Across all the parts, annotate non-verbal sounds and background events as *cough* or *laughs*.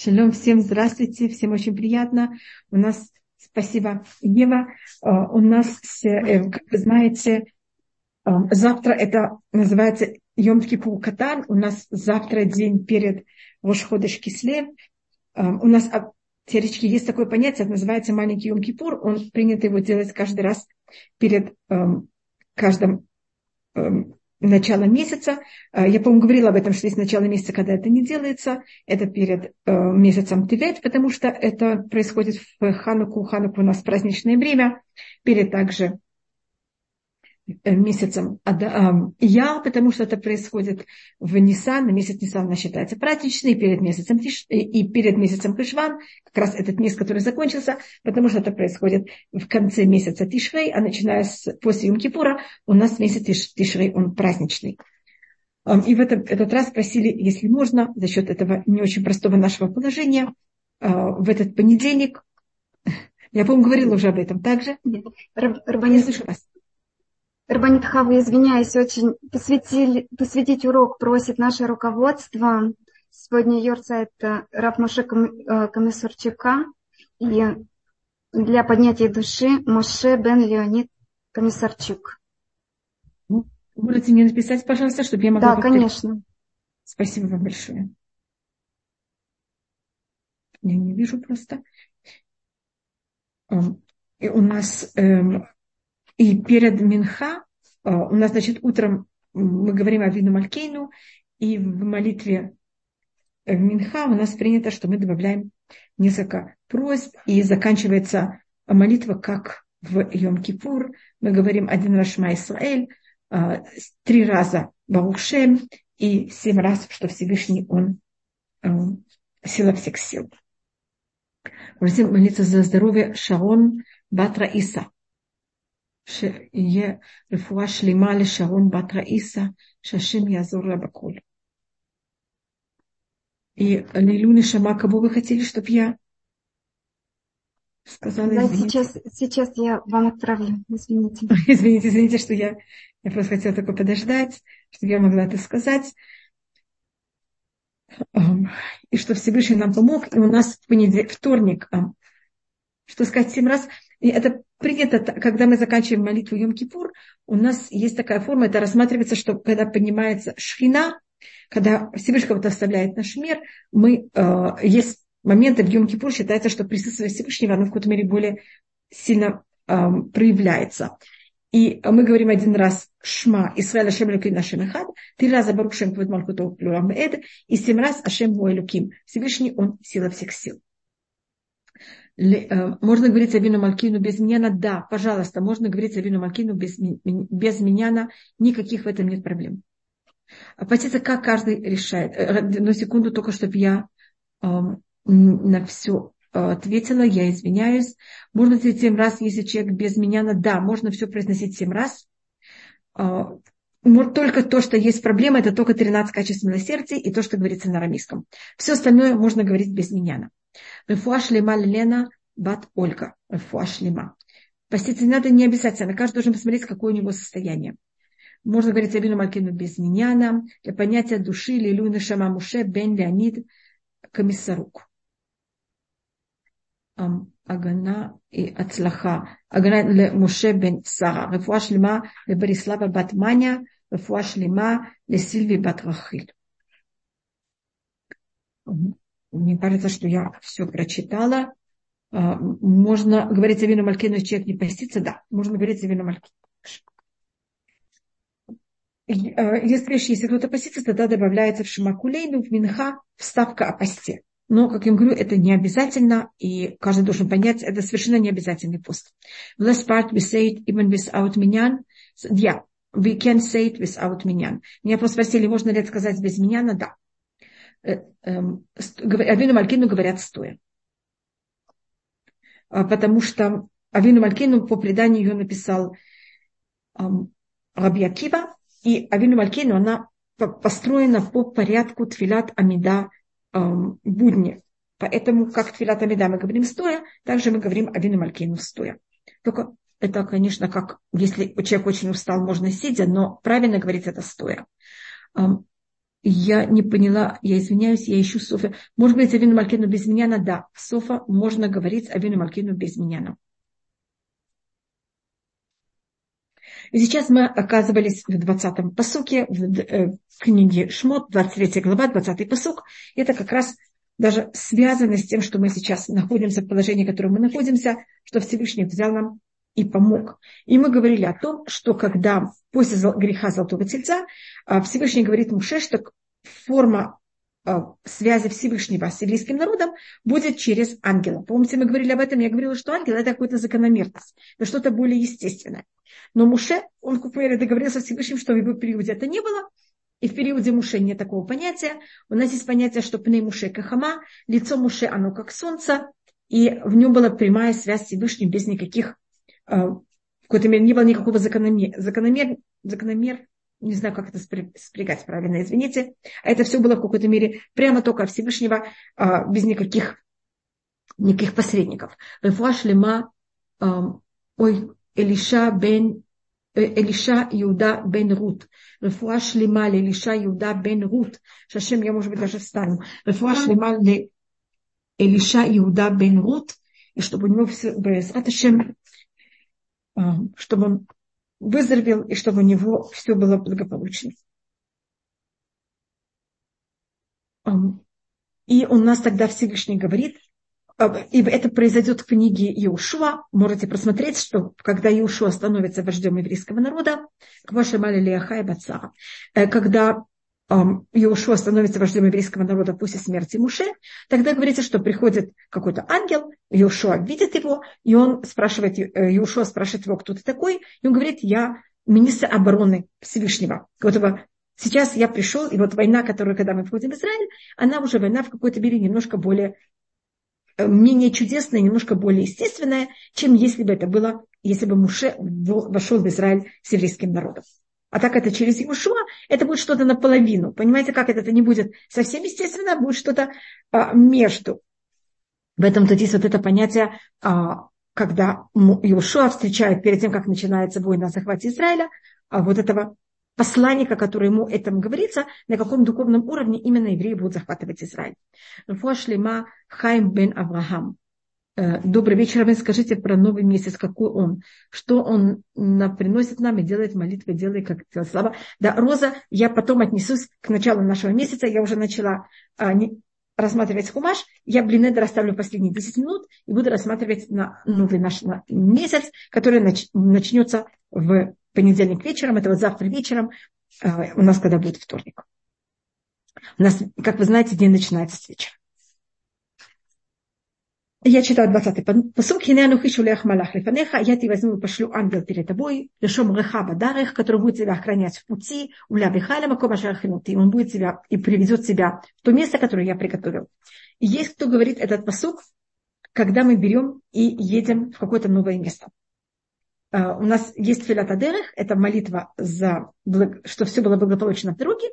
Шалом, всем здравствуйте, всем очень приятно. У нас, спасибо, Ева, э, у нас, э, как вы знаете, э, завтра это называется Йом Кипур Катан. У нас завтра день перед Рошходыш Кислев. У нас а, теоретически есть такое понятие, это называется маленький Йом Кипур. Он принято его делать каждый раз перед каждым начала месяца. Э, я, по-моему, говорила об этом, что есть начало месяца, когда это не делается. Это перед э, месяцем Тевет, потому что это происходит в Хануку. Хануку у нас праздничное время. Перед также месяцем Я, потому что это происходит в Нисан, месяц Нисан считается праздничный, перед месяцем Тиш, и перед месяцем Хишван, как раз этот месяц, который закончился, потому что это происходит в конце месяца Тишрей, а начиная с, после Юм-Кипура у нас месяц Тиш, Тишрей, он праздничный. И в этот, этот раз просили, если можно, за счет этого не очень простого нашего положения, а, в этот понедельник, я, по-моему, говорила уже об этом также. Рабанит, я слышу вас. Рабанит Хава, извиняюсь, очень посвятили, посвятить урок просит наше руководство. Сегодня Йорца это Раб Моше э, Комиссарчука и для поднятия души Моше Бен Леонид Комиссарчук. Можете мне написать, пожалуйста, чтобы я могла... Да, повторить. конечно. Спасибо вам большое. Я не вижу просто. И у нас эм, и перед Минха э, у нас, значит, утром мы говорим о Вину Малькейну, и в молитве в Минха у нас принято, что мы добавляем несколько просьб, и заканчивается молитва, как в Йом-Кипур. Мы говорим один раз Шма Исраэль, э, три раза Баухшем и семь раз, что Всевышний Он э, сила всех сил. Хотим молиться за здоровье Шарон Батра Иса. שיהיה רפואה שלמה לשרון בת ראיסה, שהשם יעזור לה בכל. И Лилу Нишама, кого вы хотели, чтобы я сказала? Да, сейчас, сейчас я вам отправлю, извините. *laughs* извините, извините, что я, я просто хотела только подождать, чтобы я могла это сказать. И что Всевышний нам помог. И у нас в понедельник, вторник, что сказать, семь раз. И это принято, когда мы заканчиваем молитву Йом-Кипур, у нас есть такая форма, это рассматривается, что когда поднимается шхина, когда Всевышний кого-то вставляет наш мир, мы, э, есть моменты в Йом-Кипур, считается, что присутствие Всевышнего, оно в какой-то мере более сильно э, проявляется. И мы говорим один раз Шма, Исраэль Ашем Элюким Нашем Эхад, три раза Барух Шем Квед Малкутов Плюрам Эд, и семь раз Ашем Муэлюким. Всевышний, он сила всех сил. Э, можно говорить о вину Малкину без миньяна? Да, пожалуйста, можно говорить о вину Малкину без, без миньяна. Никаких в этом нет проблем. А как каждый решает. Э, на секунду только, чтобы я э, на все ответила, я извиняюсь. Можно сказать семь раз, если человек без миньяна? Да, можно все произносить семь раз. Только то, что есть проблема, это только 13 качеств милосердия и то, что говорится на арамейском. Все остальное можно говорить без миньяна. Рефуа шлема Лена бат Ольга. Рефуа шлема. Поститься не надо не обязательно. Каждый должен посмотреть, какое у него состояние. Можно говорить Абину Малкину без миньяна, для понятия души, Лилуна Шама Муше, Бен Леонид, Комиссарук. Агана и Ацлаха. Агана ле Муше бен Сара. Рефуа шлема ле Борислава бат Маня. Рефуа шлема ле Сильви бат Рахиль. Мне кажется, что я все прочитала. А, можно говорить о вину Малькину, человек не постится? Да, можно говорить о вину Малькину. А, если, если кто-то постится, тогда добавляется в Шимакулейну, в Минха, вставка о посте. Но, как я говорю, это не обязательно, и каждый должен понять, это совершенно не обязательный пост. Last part we say it even without minyan. Yeah, we can say it without minyan. Меня просто спросили, можно ли это сказать без миньяна? Да. Э, эм, Авину Малькину говорят стоя. А, потому что Авину Малькину по преданию ее написал Раби Акива, и Авину Малькину она построена по порядку Твилат Амида будни. Поэтому, как Твилат Амида мы говорим стоя, также мы говорим Авину Малькину стоя. Только это, конечно, как если человек очень устал, можно сидя, но правильно говорить это стоя. Я не поняла, я извиняюсь, я ищу Софа. Может быть, Авину Малькину без меня? Да, Софа можно говорить Авину Малькину без меня. И сейчас мы оказывались в 20-м посуке, в э, книге Шмот, 23 глава, 20-й посук. Это как раз даже связано с тем, что мы сейчас находимся в положении, в котором мы находимся, что Всевышний взял нам и помог. И мы говорили о том, что когда после греха Золотого Тельца а, Всевышний говорит Муше, что форма а, связи Всевышнего с еврейским народом будет через ангела. Помните, мы говорили об этом, я говорила, что ангел это какая-то закономерность, это что-то более естественное. Но Муше, он, к примеру, договорился с Всевышним, что в его периоде это не было, и в периоде Муше нет такого понятия. У нас есть понятие, что пней Муше кахама, лицо Муше, оно как солнце, и в нем была прямая связь с Всевышним без никаких в какой-то мере не было никакого закономер, закономер, закономер, не знаю, как это спрягать правильно, извините. А это все было в какой-то мере прямо только Всевышнего, а, без никаких, никаких посредников. Рефуа шлема, ой, Элиша бен Элиша Иуда бен Рут. Рефуа шлема Элиша Иуда бен Рут. Шашем, я, может быть, даже встану. Рефуа шлема Элиша Иуда бен Рут. И чтобы у него все, Шем, а, чтобы он выздоровел и чтобы у него все было благополучно. И у нас тогда Всевышний говорит, и это произойдет в книге Иушуа, можете просмотреть, что когда Иушуа становится вождем еврейского народа, э, когда Иошуа становится вождем еврейского народа после смерти Муше, тогда говорится, что приходит какой-то ангел, Иошуа видит его, и он спрашивает, э, Иошуа спрашивает его, кто ты такой, и он говорит, я министр обороны Всевышнего. Вот его, сейчас я пришел, и вот война, которую, когда мы входим в Израиль, она уже война в какой-то мере немножко более, э, менее чудесная, немножко более естественная, чем если бы это было, если бы Муше вошел в Израиль с еврейским народом. А так это через Иешуа, это будет что-то наполовину. Понимаете, как это? Это не будет совсем естественно, а будет что-то а, между. В этом-то здесь вот это понятие, а, когда Иешуа встречает перед тем, как начинается война о захвате Израиля, а вот этого посланника, который ему этому говорится, на каком духовном уровне именно евреи будут захватывать Израиль. Фуашлима Хайм бен Авраам. Э, добрый вечер, вы скажите про новый месяц, какой он, что он приносит нам и делает молитвы, делает как слава. Да, Роза, я потом отнесусь к началу нашего месяца, я уже начала а, не, рассматривать хумаш, я блинедер оставлю последние 10 минут и буду рассматривать на новый наш на месяц, который нач, начнется в понедельник вечером, это вот завтра вечером, а, у нас когда будет вторник. У нас, как вы знаете, день начинается с вечера. Я читаю 20-й посук. «Хине анухи шулех малах лифанеха, я тебе возьму и пошлю ангел перед тобой, лешом реха бадарех, который будет тебя охранять в пути, уля бихаля макома шархинути, он будет тебя и приведет тебя в то место, которое я приготовил». И есть кто говорит этот посук, когда мы берем и едем в какое-то новое место. Uh, у нас есть филатадерех, это молитва за, что все было благополучно в дороге,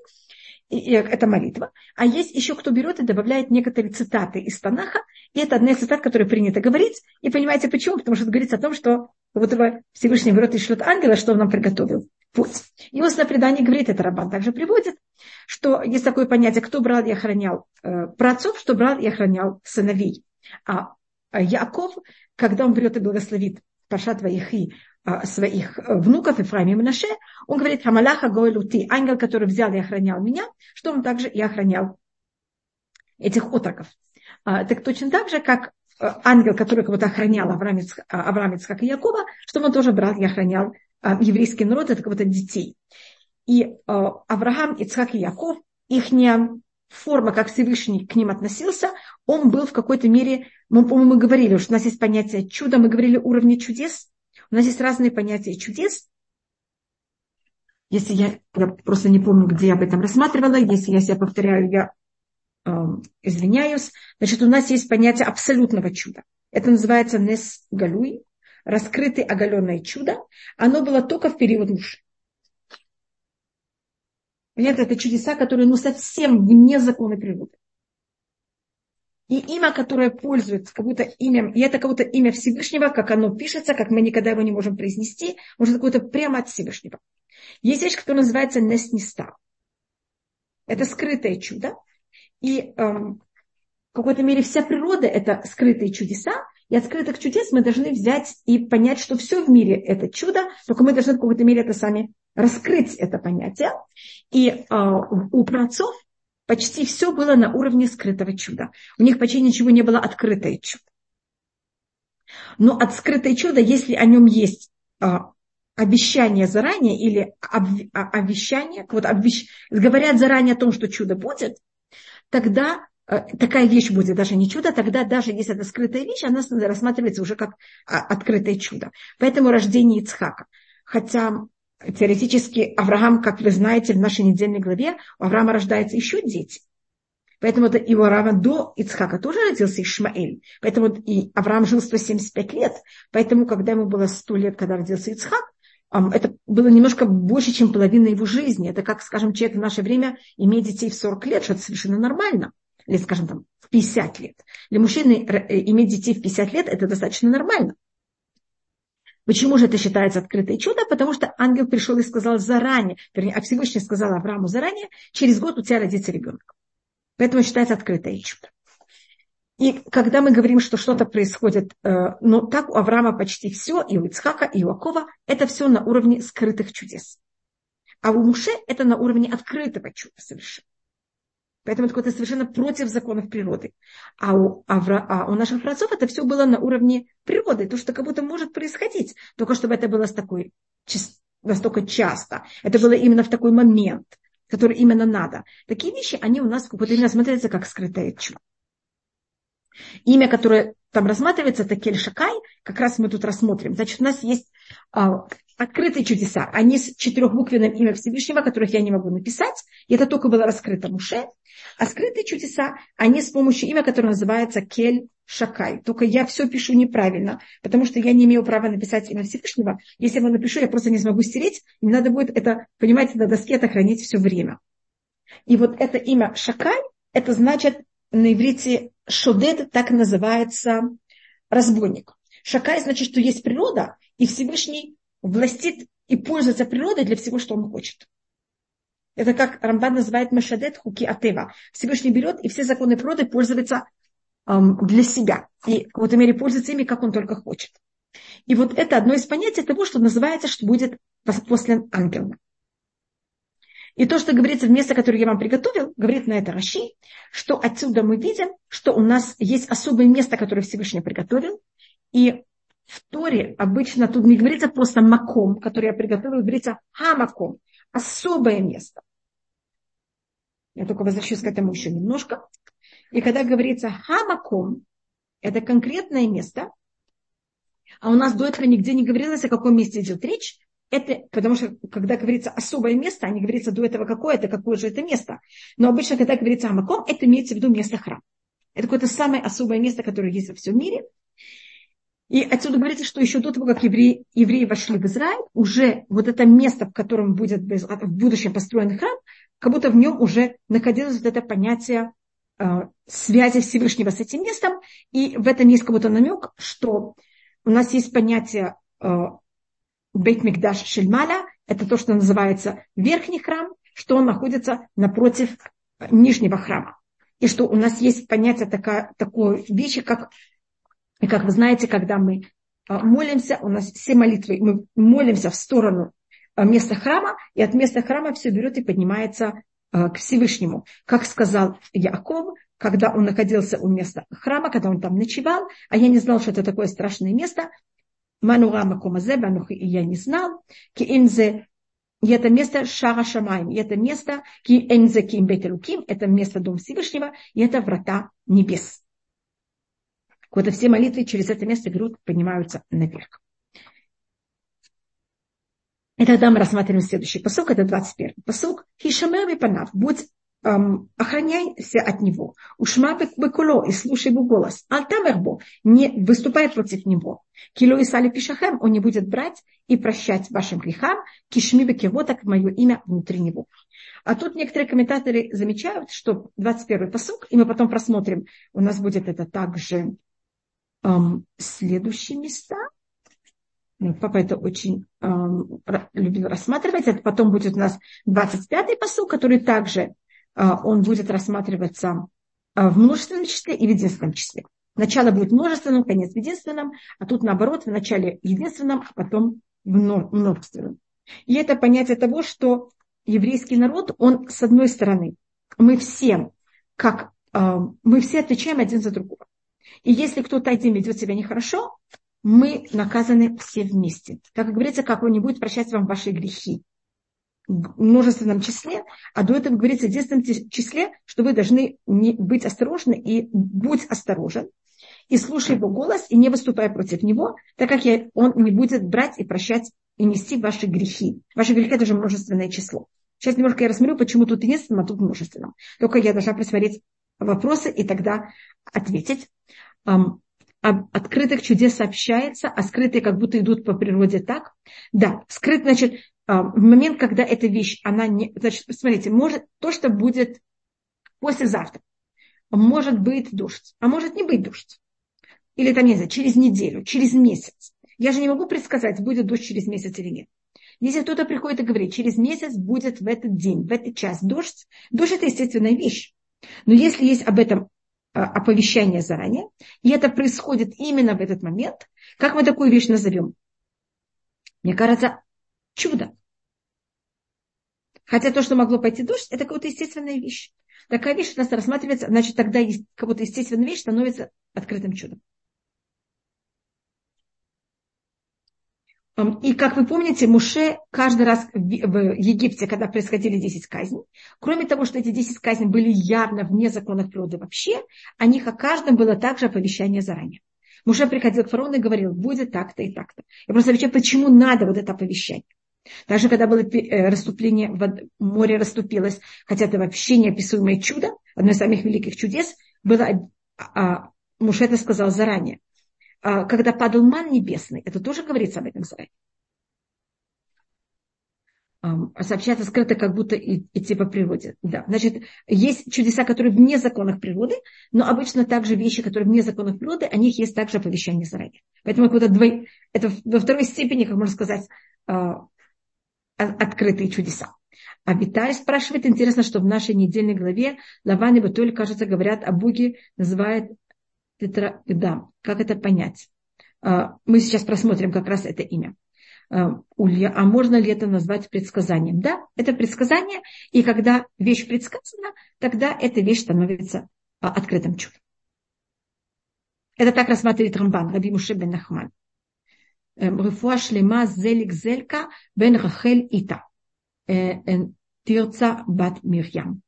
и это молитва. А есть еще кто берет и добавляет некоторые цитаты из Танаха, и это одна из цитат, которую принято говорить. И понимаете почему? Потому что это говорится о том, что вот этого Всевышний берет и шлет ангела, что он нам приготовил. Путь. И устное предание говорит, это Рабан также приводит, что есть такое понятие, кто брал и охранял э, праотцов, что брал и охранял сыновей. А, а Яков, когда он берет и благословит Паша твоих и а, своих э, внуков, Ефраим и Мнаше, он говорит, Хамалаха Гойлути, ангел, который взял и охранял меня, что он также и охранял этих отроков. А, так точно так же, как э, ангел, который кого-то охранял Авраамец, а, Авраамец, как и Якова, что он тоже брал и охранял еврейский народ, это кого-то детей. И Авраам, Ицхак и Яков, их форма, как Всевышний к ним относился, он был в какой-то мере, мы, по-моему, говорили, что у нас есть понятие чуда, мы говорили уровни чудес, у нас есть разные понятия чудес. Если я, я просто не помню, где я об этом рассматривала, если я себя повторяю, я э, извиняюсь. Значит, у нас есть понятие абсолютного чуда. Это называется Нес Галуй, раскрытый оголенное чудо. Оно было только в период мужа. Понятно, это чудеса, которые ну, совсем вне закона природы. И имя, которое пользуется как будто имя, и это как будто имя Всевышнего, как оно пишется, как мы никогда его не можем произнести, может какое-то прямо от Всевышнего. Есть вещь, которая называется Неснеста. это скрытое чудо. И эм, в какой-то мере вся природа – это скрытые чудеса. И от скрытых чудес мы должны взять и понять, что все в мире – это чудо, только мы должны в какой-то мере это сами раскрыть, это понятие. И э, у праотцов почти все было на уровне скрытого чуда. У них почти ничего не было открытое чудо. Но от скрытое чудо, если о нем есть а, обещание заранее или об, обещание, вот обвещ, говорят заранее о том, что чудо будет, тогда э, такая вещь будет даже не чудо, тогда даже если это скрытая вещь, она рассматривается уже как а, открытое чудо. Поэтому рождение Ицхака. Хотя теоретически Авраам, как вы знаете, в нашей недельной главе у Авраама рождаются еще дети. Поэтому это его Авраама до Ицхака тоже родился Ишмаэль. Поэтому и Авраам жил 175 лет. Поэтому, когда ему было 100 лет, когда родился Ицхак, это было немножко больше, чем половина его жизни. Это как, скажем, человек в наше время имеет детей в 40 лет, что это совершенно нормально. Или, скажем, там, в 50 лет. Для мужчины э, иметь детей в 50 лет – это достаточно нормально. Почему же это считается открытое чудо? Потому что ангел пришел и сказал заранее, вернее, а Всевышний сказал Аврааму заранее, через год у тебя родится ребенок. Поэтому считается открытое чудо. И когда мы говорим, что что-то происходит, э, ну так у Авраама почти все, и у Ицхака, и у Акова, это все на уровне скрытых чудес. А у Муше это на уровне открытого чуда совершенно. Поэтому это совершенно против законов природы. А у, Авра, а у наших праотцов это все было на уровне природы, то, что как будто может происходить, только чтобы это было с такой, настолько часто. Это было именно в такой момент, который именно надо. Такие вещи, они у нас в какой-то мере смотрятся как скрытое чудо. Имя, которое там рассматривается, это Кель-Шакай, как раз мы тут рассмотрим. Значит, у нас есть а, открытые чудеса. Они с четырехбуквенным имя Всевышнего, которых я не могу написать. И это только было раскрыто Муше. А скрытые чудеса, они с помощью имя, которое называется Кель Шакай. Только я все пишу неправильно, потому что я не имею права написать имя Всевышнего. Если я его напишу, я просто не смогу стереть. Мне надо будет это, понимаете, на доске это хранить все время. И вот это имя Шакай, это значит на иврите шодед так называется разбойник. Шакай значит, что есть природа, и Всевышний властит и пользуется природой для всего, что он хочет. Это как Рамбан называет Машадет Хуки Атева. Всевышний берет и все законы природы пользуется эм, для себя. И в какой-то мере пользуется ими, как он только хочет. И вот это одно из понятий того, что называется, что будет после ангела. И то, что говорится в место, которое я вам приготовил, говорит на это Раши, что отсюда мы видим, что у нас есть особое место, которое Всевышний приготовил. И в Торе обычно тут не говорится просто маком, который я приготовил, говорится хамаком, особое место. Я только возвращусь к этому еще немножко. И когда говорится хамаком, это конкретное место, а у нас до этого нигде не говорилось, о каком месте идет речь, это, потому что, когда говорится особое место, а не говорится до этого какое это, какое же это место. Но обычно, когда говорится о маком, это имеется в виду место храма. Это какое-то самое особое место, которое есть во всем мире. И отсюда говорится, что еще до того, как евреи, евреи вошли в Израиль, уже вот это место, в котором будет в будущем построен храм, как будто в нем уже находилось вот это понятие э, связи Всевышнего с этим местом. И в этом есть как будто намек, что у нас есть понятие э, Бейт Мигдаш Шельмаля, это то, что называется верхний храм, что он находится напротив нижнего храма. И что у нас есть понятие такая, такой вещи, как, как вы знаете, когда мы а, молимся, у нас все молитвы, мы молимся в сторону а, места храма, и от места храма все берет и поднимается к Всевышнему. Как сказал Яков, когда он находился у места храма, когда он там ночевал, а я не знал, что это такое страшное место, Манура Макомазе, Банухи, и я не знал, ки инзе и это место Шара Шамайм, и это место Ки Энзе Ким Бетелуким, это место Дом Всевышнего, и это врата небес. Вот все молитвы через это место берут, поднимаются наверх. И тогда рассматриваем следующий посок, это 21 посок. Хишамер панав, будь эм, охраняйся от него. Ушма бекуло и слушай его голос. Алтамербо, не выступай против него. Кило и сали пишахем, он не будет брать и прощать вашим грехам. Кишми бекево, так мое имя внутри него. А тут некоторые комментаторы замечают, что 21 посук, и мы потом просмотрим, у нас будет это также эм, следующие места. Папа это очень эм, любил рассматривать. Это потом будет у нас 25-й посыл, который также он будет рассматриваться в множественном числе и в единственном числе. Начало будет множественным, конец в единственном, а тут наоборот, в начале единственном, а потом множественном. И это понятие того, что еврейский народ, он с одной стороны, мы все, как мы все отвечаем один за другого. И если кто-то один ведет себя нехорошо, мы наказаны все вместе. Как говорится, как он не будет прощать вам ваши грехи множественном числе, а до этого говорится в единственном числе, что вы должны не быть осторожны и будь осторожен, и слушай его голос, и не выступай против него, так как он не будет брать и прощать и нести ваши грехи. Ваши грехи – это же множественное число. Сейчас немножко я рассмотрю, почему тут единственным, а тут множественным. Только я должна просмотреть вопросы и тогда ответить об открытых чудес сообщается, а скрытые как будто идут по природе так. Да, скрыт, значит, в момент, когда эта вещь, она не... Значит, смотрите, может, то, что будет послезавтра, может быть дождь, а может не быть дождь. Или там, не знаю, через неделю, через месяц. Я же не могу предсказать, будет дождь через месяц или нет. Если кто-то приходит и говорит, через месяц будет в этот день, в этот час дождь, дождь это естественная вещь. Но если есть об этом Э, оповещание заранее, и это происходит именно в этот момент, как мы такую вещь назовем? Мне кажется, чудо. Хотя то, что могло пойти дождь, это какая-то естественная вещь. Такая вещь у нас рассматривается, значит, тогда какая-то естественная вещь становится открытым чудом. И как вы помните, Муше каждый раз в Египте, когда происходили 10 казней, кроме того, что эти 10 казней были явно вне законов природы вообще, о них о каждом было также оповещание заранее. Муше приходил к фараону и говорил, будет так-то и так-то. Я просто отвечаю, почему надо вот это оповещение. Даже когда было э, расступление, море расступилось, хотя это вообще неописуемое чудо, одно из самых великих чудес, было, а, Муше это сказал заранее. А, когда падал ман небесный, это тоже говорится об этом заранее. Сообщается скрыто, как будто идти по природе. Да. Значит, есть чудеса, которые вне законов природы, но обычно также вещи, которые вне законов природы, о них есть также оповещение заранее. Поэтому это, двой, это во второй степени, как можно сказать, а, открытые чудеса. А Виталий спрашивает, интересно, что в нашей недельной главе Лаван и Батуль, кажется, говорят о Боге, называет тетрагдам. Как это понять? А, мы сейчас просмотрим как раз это имя. А, Улья, а можно ли это назвать предсказанием? Да, это предсказание, и когда вещь предсказана, тогда эта вещь становится а, открытым чудом. Это так рассматривает Рамбан, Раби Муше бен Нахман. Шлема зелик зелька бен Рахель ита. Э, Тирца бат Мирьям.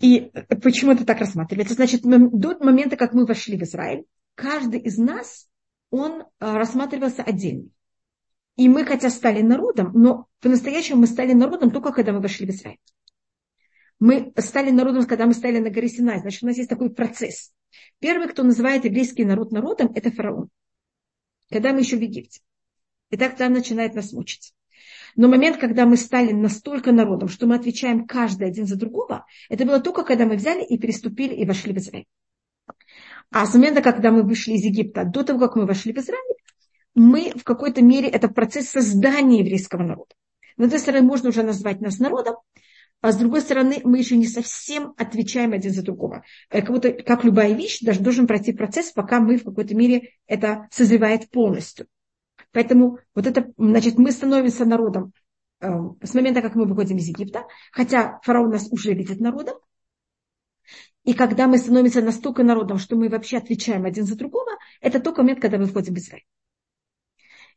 И почему это так рассматривается? Значит, до момента, как мы вошли в Израиль, каждый из нас, он а, рассматривался отдельно. И мы, хотя стали народом, но по-настоящему мы стали народом только когда мы вошли в Израиль. Мы стали народом, когда мы стали на горе Синай. Значит, у нас есть такой процесс. Первый, кто называет еврейский народ народом, это фараон. Когда мы еще в Египте. И так тогда начинает нас мучить. Но момент, когда мы стали настолько народом, что мы отвечаем каждый один за другого, это было только когда мы взяли и переступили и вошли в Израиль. А с момента, когда мы вышли из Египта, до того, как мы вошли в Израиль, мы в какой-то мере, это процесс создания еврейского народа. С одной стороны, можно уже назвать нас народом, а с другой стороны, мы еще не совсем отвечаем один за другого. Как, будто, как любая вещь, даже должен пройти процесс, пока мы в какой-то мере это созревает полностью. Поэтому вот это, значит, мы становимся народом э, с момента, как мы выходим из Египта, хотя фараон нас уже видит народом. И когда мы становимся настолько народом, что мы вообще отвечаем один за другого, это только момент, когда мы входим в Израиль.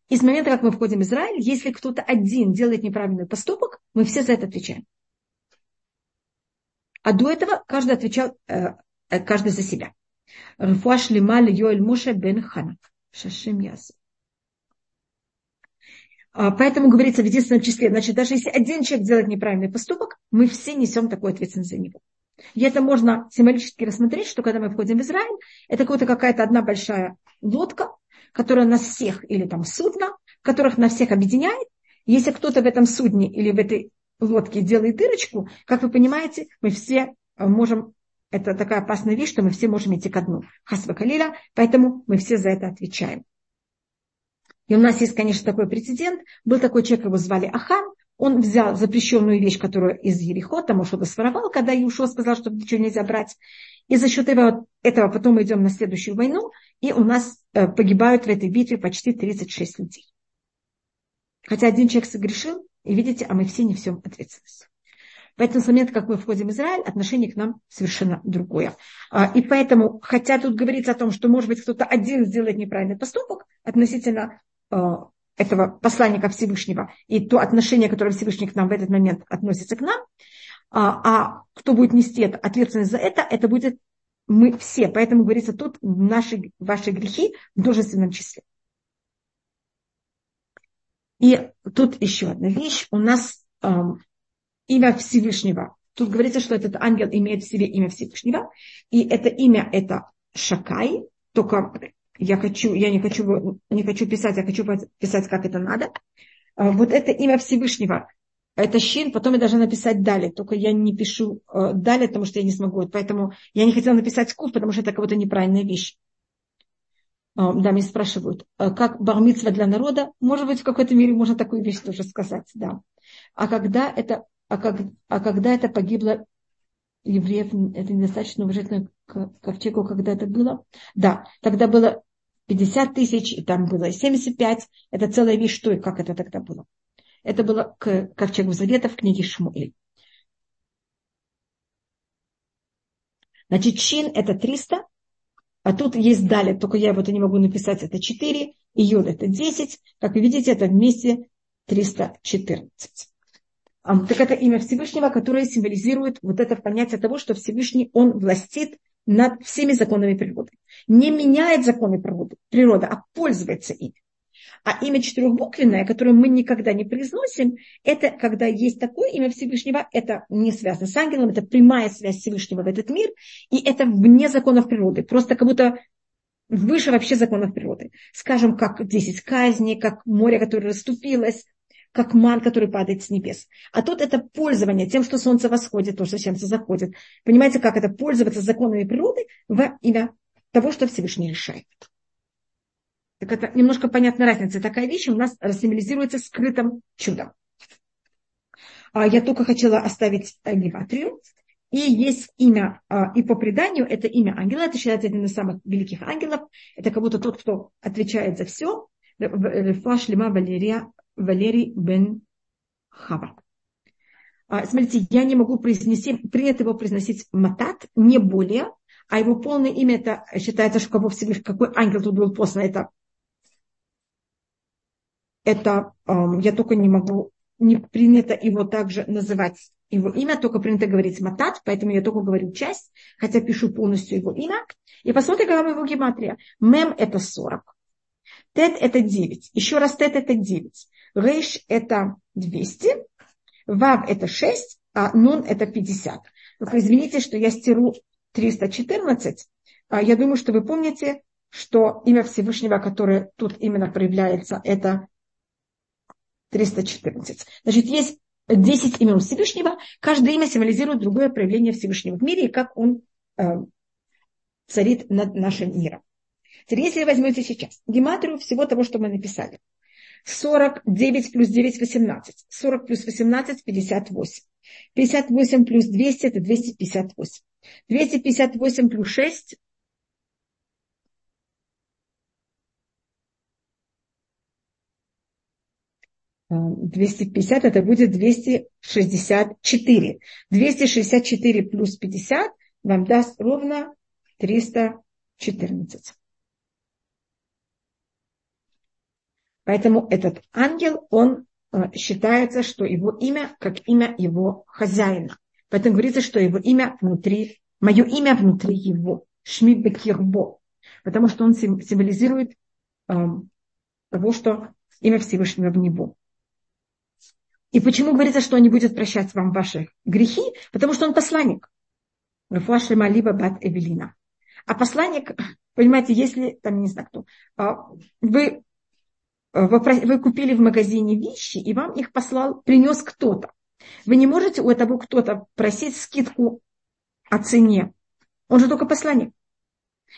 И с момента, как мы входим в Израиль, если кто-то один делает неправильный поступок, мы все за это отвечаем. А до этого каждый отвечал, э, э каждый за себя. Рфуаш лималь Йоэль Моше бен Хана. Шашим ясу. А, поэтому говорится в единственном числе. Значит, даже если один человек делает неправильный поступок, мы все несем такую ответственность за него. И это можно символически рассмотреть, что когда мы входим в Израиль, это какая-то одна большая лодка, которая нас всех, или там судно, которых нас всех объединяет. Если кто-то в этом судне или в этой лодке делает дырочку, как вы понимаете, мы все а, можем, это такая опасная вещь, что мы все можем идти ко дну. Хасва Калиля, поэтому мы все за это отвечаем. И у нас есть, конечно, такой прецедент. Был такой человек, его звали Ахан. он взял запрещенную вещь, которую из Ерехо, там что-то своровал, когда Иушо сказал, что ничего нельзя брать. И за счет этого, этого потом мы идем на следующую войну, и у нас э, погибают в этой битве почти 36 людей. Хотя один человек согрешил, и видите, а мы все не всем ответственность. Поэтому с момента, как мы входим в Израиль, отношение к нам совершенно другое. А, и поэтому, хотя тут говорится о том, что, может быть, кто-то один сделает неправильный поступок относительно а, этого посланника Всевышнего и то отношение, которое Всевышний к нам в этот момент относится к нам, а, а кто будет нести ответственность за это, это будет мы все. Поэтому говорится тут наши, ваши грехи в множественном числе. И тут еще одна вещь. У нас эм, имя Всевышнего. Тут говорится, что этот ангел имеет в себе имя Всевышнего. И это имя это Шакай. Только я хочу, я не хочу, не хочу писать, я хочу писать, как это надо. А, вот это имя Всевышнего, это щин, потом я должна написать далее, только я не пишу э, далее, потому что я не смогу. Поэтому я не хотела написать скуф, потому что это какая-то неправильная вещь. А, да, меня спрашивают, «А как бармитсва для народа? Может быть, в какой-то мере можно такую вещь тоже сказать, да. А когда это, а как, а когда это погибло евреев, это недостаточно уважительно к ковчегу, когда это было. Да, тогда было 50 тысяч, и там было 75. Это целая вещь, что и как это тогда было. Это было к ковчегу завета в книге Шмуэль. Значит, чин это 300, а тут есть далее, только я вот не могу написать, это 4, и йод это 10. Как вы видите, это вместе 314. Так это имя Всевышнего, которое символизирует вот это понятие того, что Всевышний, он властит над всеми законами природы. Не меняет законы природы, природа, а пользуется ими. А имя четырехбуквенное, которое мы никогда не произносим, это когда есть такое имя Всевышнего, это не связано с ангелом, это прямая связь Всевышнего в этот мир, и это вне законов природы. Просто как будто выше вообще законов природы. Скажем, как 10 казней, как море, которое расступилось, как ман, который падает с небес. А тут это пользование тем, что солнце восходит, то, что солнце заходит. Понимаете, как это пользоваться законами природы в имя того, что Всевышний решает. Так это немножко понятна разница. Такая вещь у нас символизируется скрытым чудом. А я только хотела оставить гематрию. И есть имя, а, и по преданию это имя ангела, это считается одним из самых великих ангелов. Это как будто тот, кто отвечает за все. Рефуа Шлема Валерия Валерий бен Хава. А, смотрите, я не могу произнести, принято его произносить Матат, не более, а его полное имя это считается, что кого Всевышний, какой ангел тут был послан, это, это я только не могу, не принято его также называть его имя, только принято говорить Матат, поэтому я только говорю часть, хотя пишу полностью его имя. И посмотрите, какая его гематрия. Мем это 40. Тет это 9. Еще раз тет это 9. Рейш это 200, Вав это 6, а Нун это 50. Только извините, что я стеру 314. А я думаю, что вы помните, что имя Всевышнего, которое тут именно проявляется, это 314. Значит, есть 10 имен Всевышнего, каждое имя символизирует другое проявление Всевышнего в мире и как он э, царит над нашим миром. Теперь, если вы возьмете сейчас гематрию всего того, что мы написали, 49 плюс 9 – 18. 40 плюс 18 – 58. 58 плюс 200 – это 258. 258 плюс 6 250 это будет 264. 264 плюс 50 вам даст ровно 314. Поэтому этот ангел, он э, считается, что его имя как имя его хозяина. Поэтому говорится, что его имя внутри, мое имя внутри его. Шми Бекирбо. Потому что он символизирует эм, того, что имя Всевышнего в него. И почему говорится, что он не будет прощать вам ваши грехи? Потому что он посланник. либо бат Эвелина. А посланник, понимаете, если, там не знаю кто, а, вы вы купили в магазине вещи, и вам их послал, принес кто-то. Вы не можете у этого кто-то просить скидку о цене. Он же только посланник.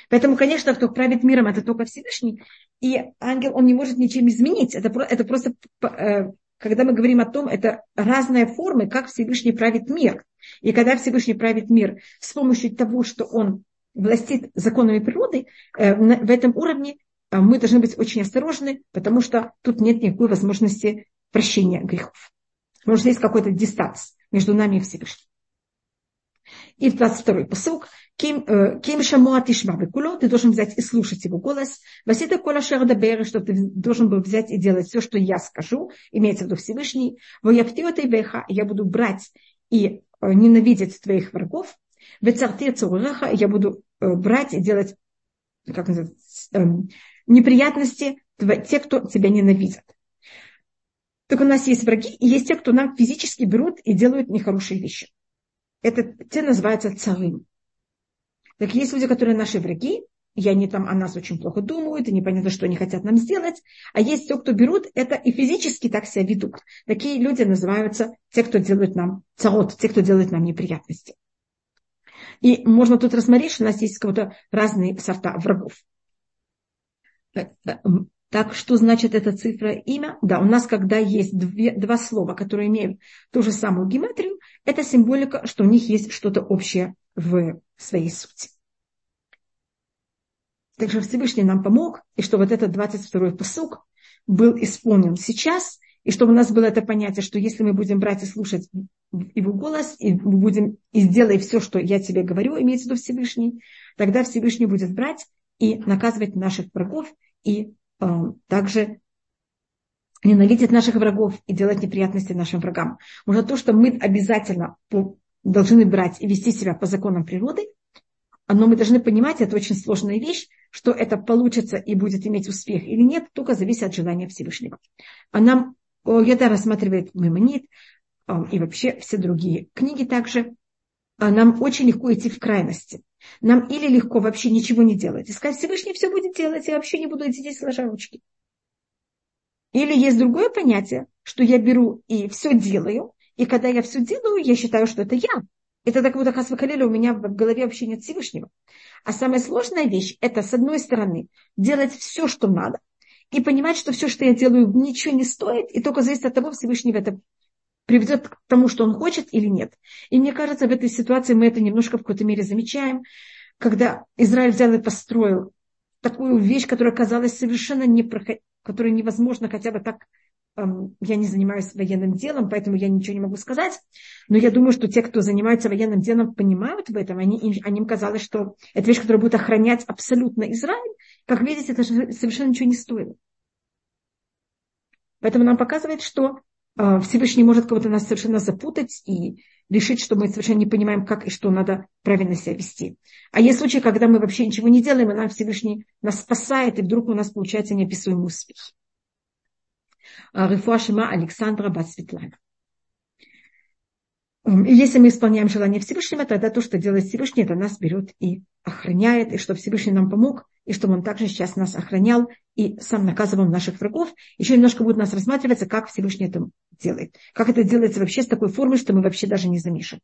Поэтому, конечно, кто правит миром, это только Всевышний. И ангел, он не может ничем изменить. Это, это просто э, когда мы говорим о том, это разные формы, как Всевышний правит мир. И когда Всевышний правит мир с помощью того, что он властит законами природы, э, в этом уровне э, мы должны быть очень осторожны, потому что тут нет никакой возможности прощения грехов. Потому что есть какой-то дистанс между нами и Всевышним. И в 22-й посук, Ким э, шамуа тишма бекуло, ты должен взять и слушать его голос. Васита кола шердабера, что ты должен был взять и делать все, что я скажу, имеется в виду Всевышний. Вояптиота и беха, я буду брать и ненавидеть твоих врагов. Вецарте цуреха, я буду брать и делать, как называется, эм, неприятности те, кто тебя ненавидят. Так у нас есть враги, и есть те, кто нам физически берут и делают нехорошие вещи. Это те называются царым. Так есть люди, которые наши враги, и они там о нас очень плохо думают, и непонятно, что они хотят нам сделать. А есть те, кто берут это и физически так себя ведут. Такие люди называются те, кто делают нам царот, те, кто делает нам неприятности. И можно тут рассмотреть, что у нас есть кого-то разные сорта врагов. Так что значит эта цифра имя? Да, у нас, когда есть две, два слова, которые имеют ту же самую геометрию, это символика, что у них есть что-то общее в своей сути. Также Всевышний нам помог, и что вот этот 22-й посук был исполнен сейчас, и чтобы у нас было это понятие, что если мы будем брать и слушать его голос, и будем, и сделай все, что я тебе говорю, имеется в виду Всевышний, тогда Всевышний будет брать и наказывать наших врагов, и также ненавидеть наших врагов и делать неприятности нашим врагам. Уже то, что мы обязательно должны брать и вести себя по законам природы, но мы должны понимать, это очень сложная вещь, что это получится и будет иметь успех или нет, только зависит от желания Всевышнего. А нам это рассматривает Маймонит и вообще все другие книги также. А нам очень легко идти в крайности. Нам или легко вообще ничего не делать. И сказать, Всевышний все будет делать, я вообще не буду сидеть сложа ручки. Или есть другое понятие, что я беру и все делаю, и когда я все делаю, я считаю, что это я. Это так вот Ахасвакалили у меня в голове вообще нет Всевышнего. А самая сложная вещь – это, с одной стороны, делать все, что надо, и понимать, что все, что я делаю, ничего не стоит, и только зависит от того, Всевышнего это приведет к тому, что он хочет или нет. И мне кажется, в этой ситуации мы это немножко в какой-то мере замечаем, когда Израиль взял и построил такую вещь, которая казалась совершенно непроход... которая невозможно хотя бы так эм, я не занимаюсь военным делом, поэтому я ничего не могу сказать. Но я думаю, что те, кто занимается военным делом, понимают в этом. Они, они им казалось, что это вещь, которая будет охранять абсолютно Израиль. Как видите, это совершенно ничего не стоит. Поэтому нам показывает, что Всевышний может кого-то нас совершенно запутать и решить, что мы совершенно не понимаем, как и что надо правильно себя вести. А есть случаи, когда мы вообще ничего не делаем, и нам Всевышний нас спасает, и вдруг у нас получается неописуемый успех. А, Рифуашима Александра Басветлана. И если мы исполняем желание Всевышнего, тогда то, что делает Всевышний, это нас берет и охраняет, и что Всевышний нам помог, и чтобы он также сейчас нас охранял и сам наказывал наших врагов. Еще немножко будет нас рассматриваться, как Всевышний это делает. Как это делается вообще с такой формой, что мы вообще даже не замешаны.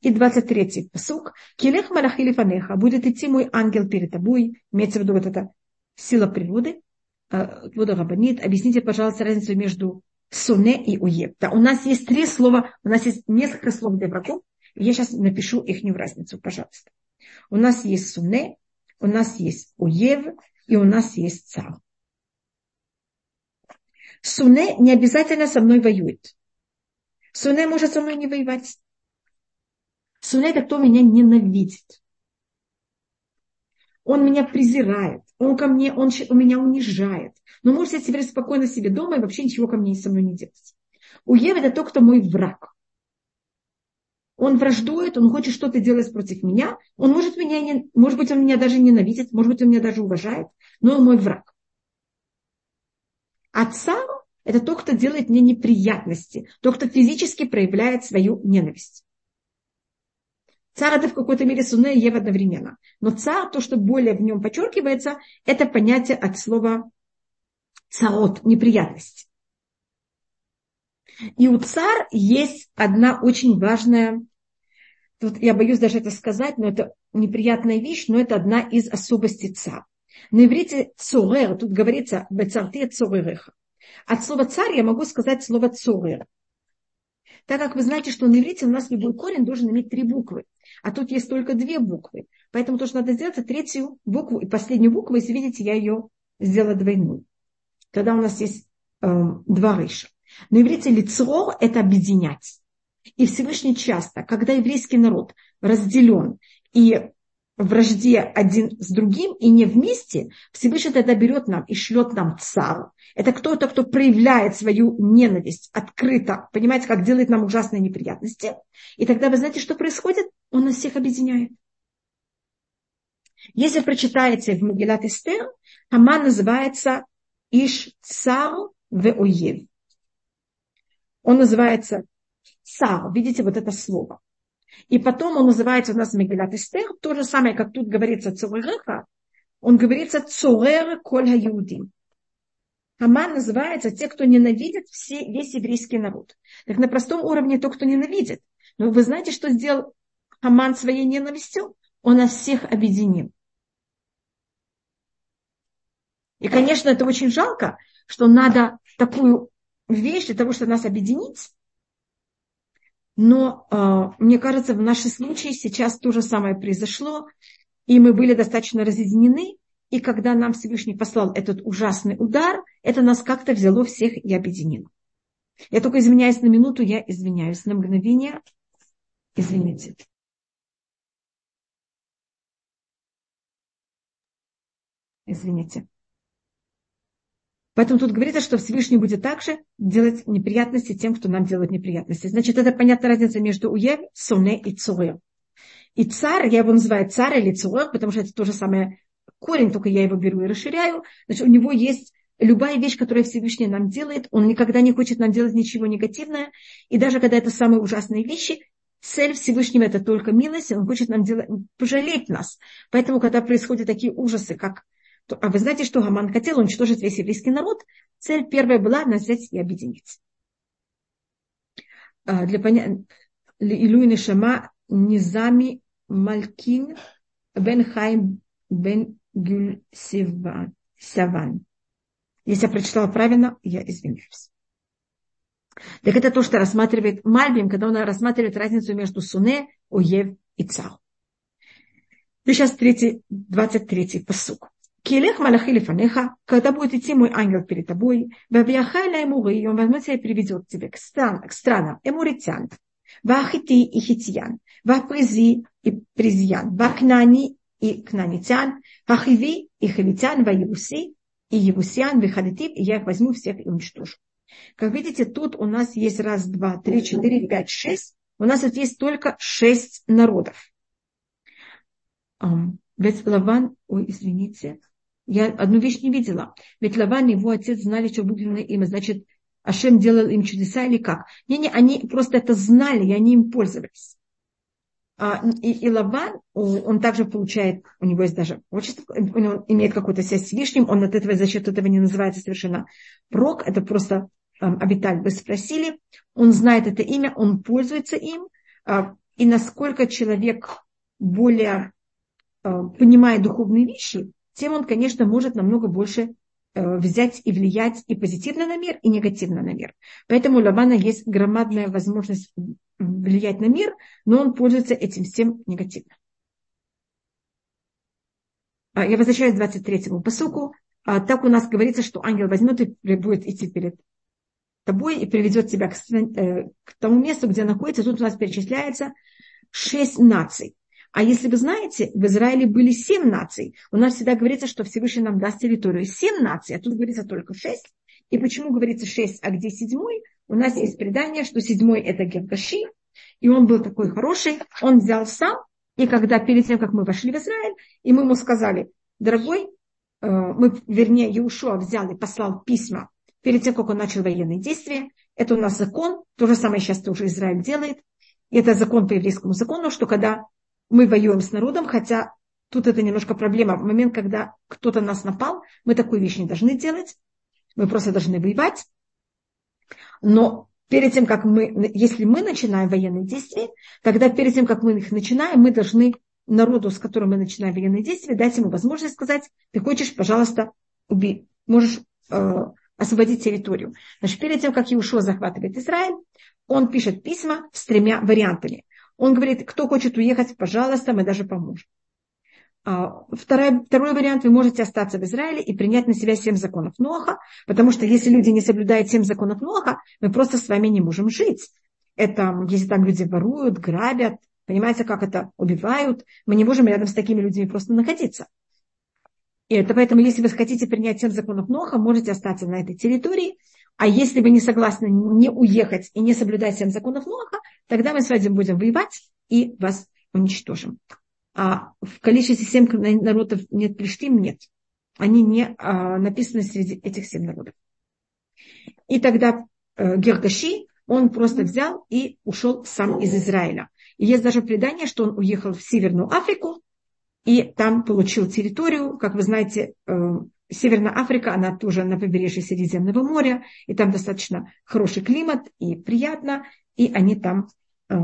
И 23-й посук. Килех малахили фанеха. Будет идти мой ангел перед тобой. Имеется в виду вот эта сила природы. Вода Рабанит. Объясните, пожалуйста, разницу между суне и уеб. Да, у нас есть три слова, у нас есть несколько слов для врагов. Я сейчас напишу их разницу, пожалуйста. У нас есть суне, у нас есть уев и у нас есть цар. Суне не обязательно со мной воюет. Суне может со мной не воевать. Суне это кто меня ненавидит. Он меня презирает, он ко мне, он, он меня унижает. Но может я теперь спокойно себе дома и вообще ничего ко мне со мной не делать. Уев это тот, кто мой враг. Он враждует, он хочет что-то делать против меня. Он может меня, не, может быть, он меня даже ненавидит, может быть, он меня даже уважает, но он мой враг. А царь – это тот, кто делает мне неприятности, тот, кто физически проявляет свою ненависть. Царь это в какой-то мере суне и ев одновременно. Но царь, то, что более в нем подчеркивается, это понятие от слова царот, неприятность. И у царь есть одна очень важная, тут я боюсь даже это сказать, но это неприятная вещь, но это одна из особостей царь. На иврите цорер, тут говорится бецарте цоререха. От слова царь я могу сказать слово цорер. Так как вы знаете, что на иврите у нас любой корень должен иметь три буквы, а тут есть только две буквы. Поэтому то, что надо сделать, это третью букву и последнюю букву, если видите, я ее сделала двойную. Тогда у нас есть э, два рыша. На иврите лицо – это объединять. И Всевышний часто, когда еврейский народ разделен и вражде один с другим и не вместе, Всевышний тогда берет нам и шлет нам царь. Это кто-то, кто проявляет свою ненависть открыто, понимаете, как делает нам ужасные неприятности. И тогда вы знаете, что происходит? Он нас всех объединяет. Если прочитаете в Магилат Эстер, Хаман называется Иш Цар Веоев. Он называется Цар. Видите вот это слово. И потом он называется у нас Мегилат Эстер, то же самое, как тут говорится Цуререха, он говорится Цурер Коль Юдим. Хаман называется те, кто ненавидит все, весь еврейский народ. Так на простом уровне то, кто ненавидит. Но вы знаете, что сделал Хаман своей ненавистью? Он нас всех объединил. И, конечно, это очень жалко, что надо такую вещь для того, чтобы нас объединить, но э, мне кажется, в нашем случае сейчас то же самое произошло, и мы были достаточно разъединены, и когда нам Всевышний послал этот ужасный удар, это нас как-то взяло всех и объединило. Я только извиняюсь на минуту, я извиняюсь на мгновение. Извините. Извините. Поэтому тут говорится, что Всевышний будет также делать неприятности тем, кто нам делает неприятности. Значит, это понятная разница между уев, соне и цуэ. И царь, я его называю царь или цуэ, потому что это то же самое корень, только я его беру и расширяю. Значит, у него есть любая вещь, которую Всевышний нам делает, он никогда не хочет нам делать ничего негативное. И даже когда это самые ужасные вещи, цель Всевышнего это только милость, он хочет нам делать, пожалеть нас. Поэтому, когда происходят такие ужасы, как а вы знаете, что Гаман хотел уничтожить весь еврейский народ? Цель первая была нас взять и объединить. А, для понятия Илуи Шама Низами Малькин Бен Хайм Бен Гюль. Если я прочитала правильно, я извиняюсь. Так это то, что рассматривает Мальбим, когда он рассматривает разницу между Суне, Уев и Цау. И сейчас третий, 23 посук. Келех малахи лифанеха, когда будет идти мой ангел перед тобой, вавьяхайла эмуры, и он возьмет тебя и приведет тебя к, стран, к странам эмуритян, вахити и хитиян, вапризи и призьян, вакнани и кнанитян, вахиви и хавитян, ваевуси и евусян, вихадитив, и я их возьму всех и уничтожу. Как видите, тут у нас есть раз, два, три, четыре, пять, шесть. У нас тут есть только шесть народов. Ведь Лаван, ой, извините, я одну вещь не видела. Ведь Лаван и его отец знали, что на имя. Значит, Ашем делал им чудеса или как? Не-не, они просто это знали, и они им пользовались. А, и, и Лаван, он также получает, у него есть даже отчество, он имеет какую-то связь с Вишним, он от этого, за счет этого не называется совершенно прок, это просто um, обиталь. Вы спросили, он знает это имя, он пользуется им, uh, и насколько человек более uh, понимает духовные вещи, тем он, конечно, может намного больше э, взять и влиять и позитивно на мир, и негативно на мир. Поэтому у Лавана есть громадная возможность влиять на мир, но он пользуется этим всем негативно. А, я возвращаюсь к 23-му посуку. А, так у нас говорится, что ангел возьмет и будет идти перед тобой и приведет тебя к, э, к тому месту, где находится. Тут у нас перечисляется шесть наций. А если вы знаете, в Израиле были семь наций. У нас всегда говорится, что Всевышний нам даст территорию. Семь наций, а тут говорится только шесть. И почему говорится шесть, а где седьмой? У нас есть предание, что седьмой это Гевгаши, и он был такой хороший, он взял сам, и когда перед тем, как мы вошли в Израиль, и мы ему сказали, дорогой, э, мы, вернее, Иешуа взял и послал письма перед тем, как он начал военные действия. Это у нас закон, то же самое сейчас тоже Израиль делает. И это закон по еврейскому закону, что когда мы воюем с народом, хотя тут это немножко проблема. В момент, когда кто-то нас напал, мы такую вещь не должны делать. Мы просто должны воевать. Но перед тем, как мы, если мы начинаем военные действия, тогда перед тем, как мы их начинаем, мы должны народу, с которым мы начинаем военные действия, дать ему возможность сказать, ты хочешь, пожалуйста, убей. Можешь э, освободить территорию. Значит, перед тем, как Иушуа захватывает Израиль, он пишет письма с тремя вариантами. Он говорит, кто хочет уехать, пожалуйста, мы даже поможем. А, второй, второй вариант, вы можете остаться в Израиле и принять на себя семь законов Ноха, потому что если люди не соблюдают семь законов Ноха, мы просто с вами не можем жить. Это, если там люди воруют, грабят, понимаете, как это, убивают, мы не можем рядом с такими людьми просто находиться. И это поэтому, если вы хотите принять семь законов Ноха, можете остаться на этой территории, а если вы не согласны не уехать и не соблюдать семь законов Ноха, тогда мы с вами будем воевать и вас уничтожим а в количестве семь народов нет Плештим, нет. Они не а, написаны среди этих семь народов. И тогда э, Гергаши, он просто взял и ушел сам из Израиля. И есть даже предание, что он уехал в Северную Африку и там получил территорию. Как вы знаете, э, Северная Африка, она тоже на побережье Средиземного моря, и там достаточно хороший климат и приятно, и они там э,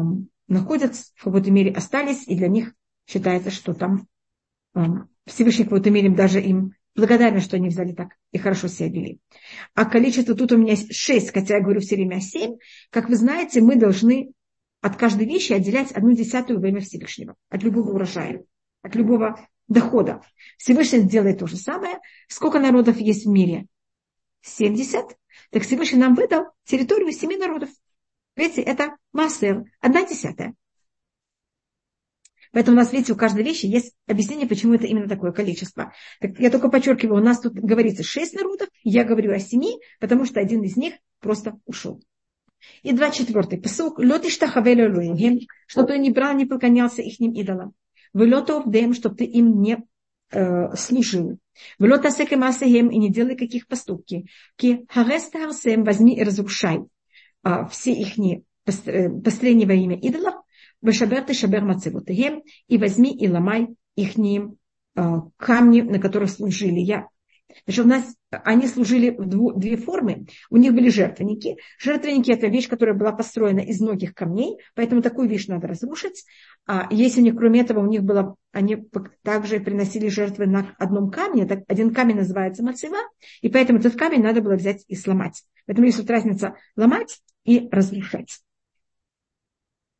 находятся, в какой-то мере остались, и для них считается, что там э, Всевышний в какой-то мере даже им благодарны, что они взяли так и хорошо себя вели. А количество тут у меня шесть, хотя я говорю все время семь. Как вы знаете, мы должны от каждой вещи отделять одну десятую во имя Всевышнего, от любого урожая, от любого дохода. Всевышний сделает то же самое. Сколько народов есть в мире? 70. Так Всевышний нам выдал территорию семи народов. Видите, это Массер, одна десятая. Поэтому у нас, видите, у каждой вещи есть объяснение, почему это именно такое количество. Так я только подчеркиваю, у нас тут говорится шесть народов, я говорю о семи, потому что один из них просто ушел. И 24-й посук. Летишта хавелю чтобы ты не брал, не поклонялся их идолам. Вылетов дем, чтобы ты им не э, служил. Вылета секемасахем и не делай каких поступки. Ки хареста харсем возьми и разрушай э, все их построения во имя идолов, Вешабер ты шабер мацевотыгем, и возьми и ломай их камни, на которых служили я. Значит, у нас они служили в дву, две формы. У них были жертвенники. Жертвенники – это вещь, которая была построена из многих камней, поэтому такую вещь надо разрушить. А если у них, кроме этого, у них было, они также приносили жертвы на одном камне, так один камень называется мацева, и поэтому этот камень надо было взять и сломать. Поэтому есть тут разница ломать и разрушать.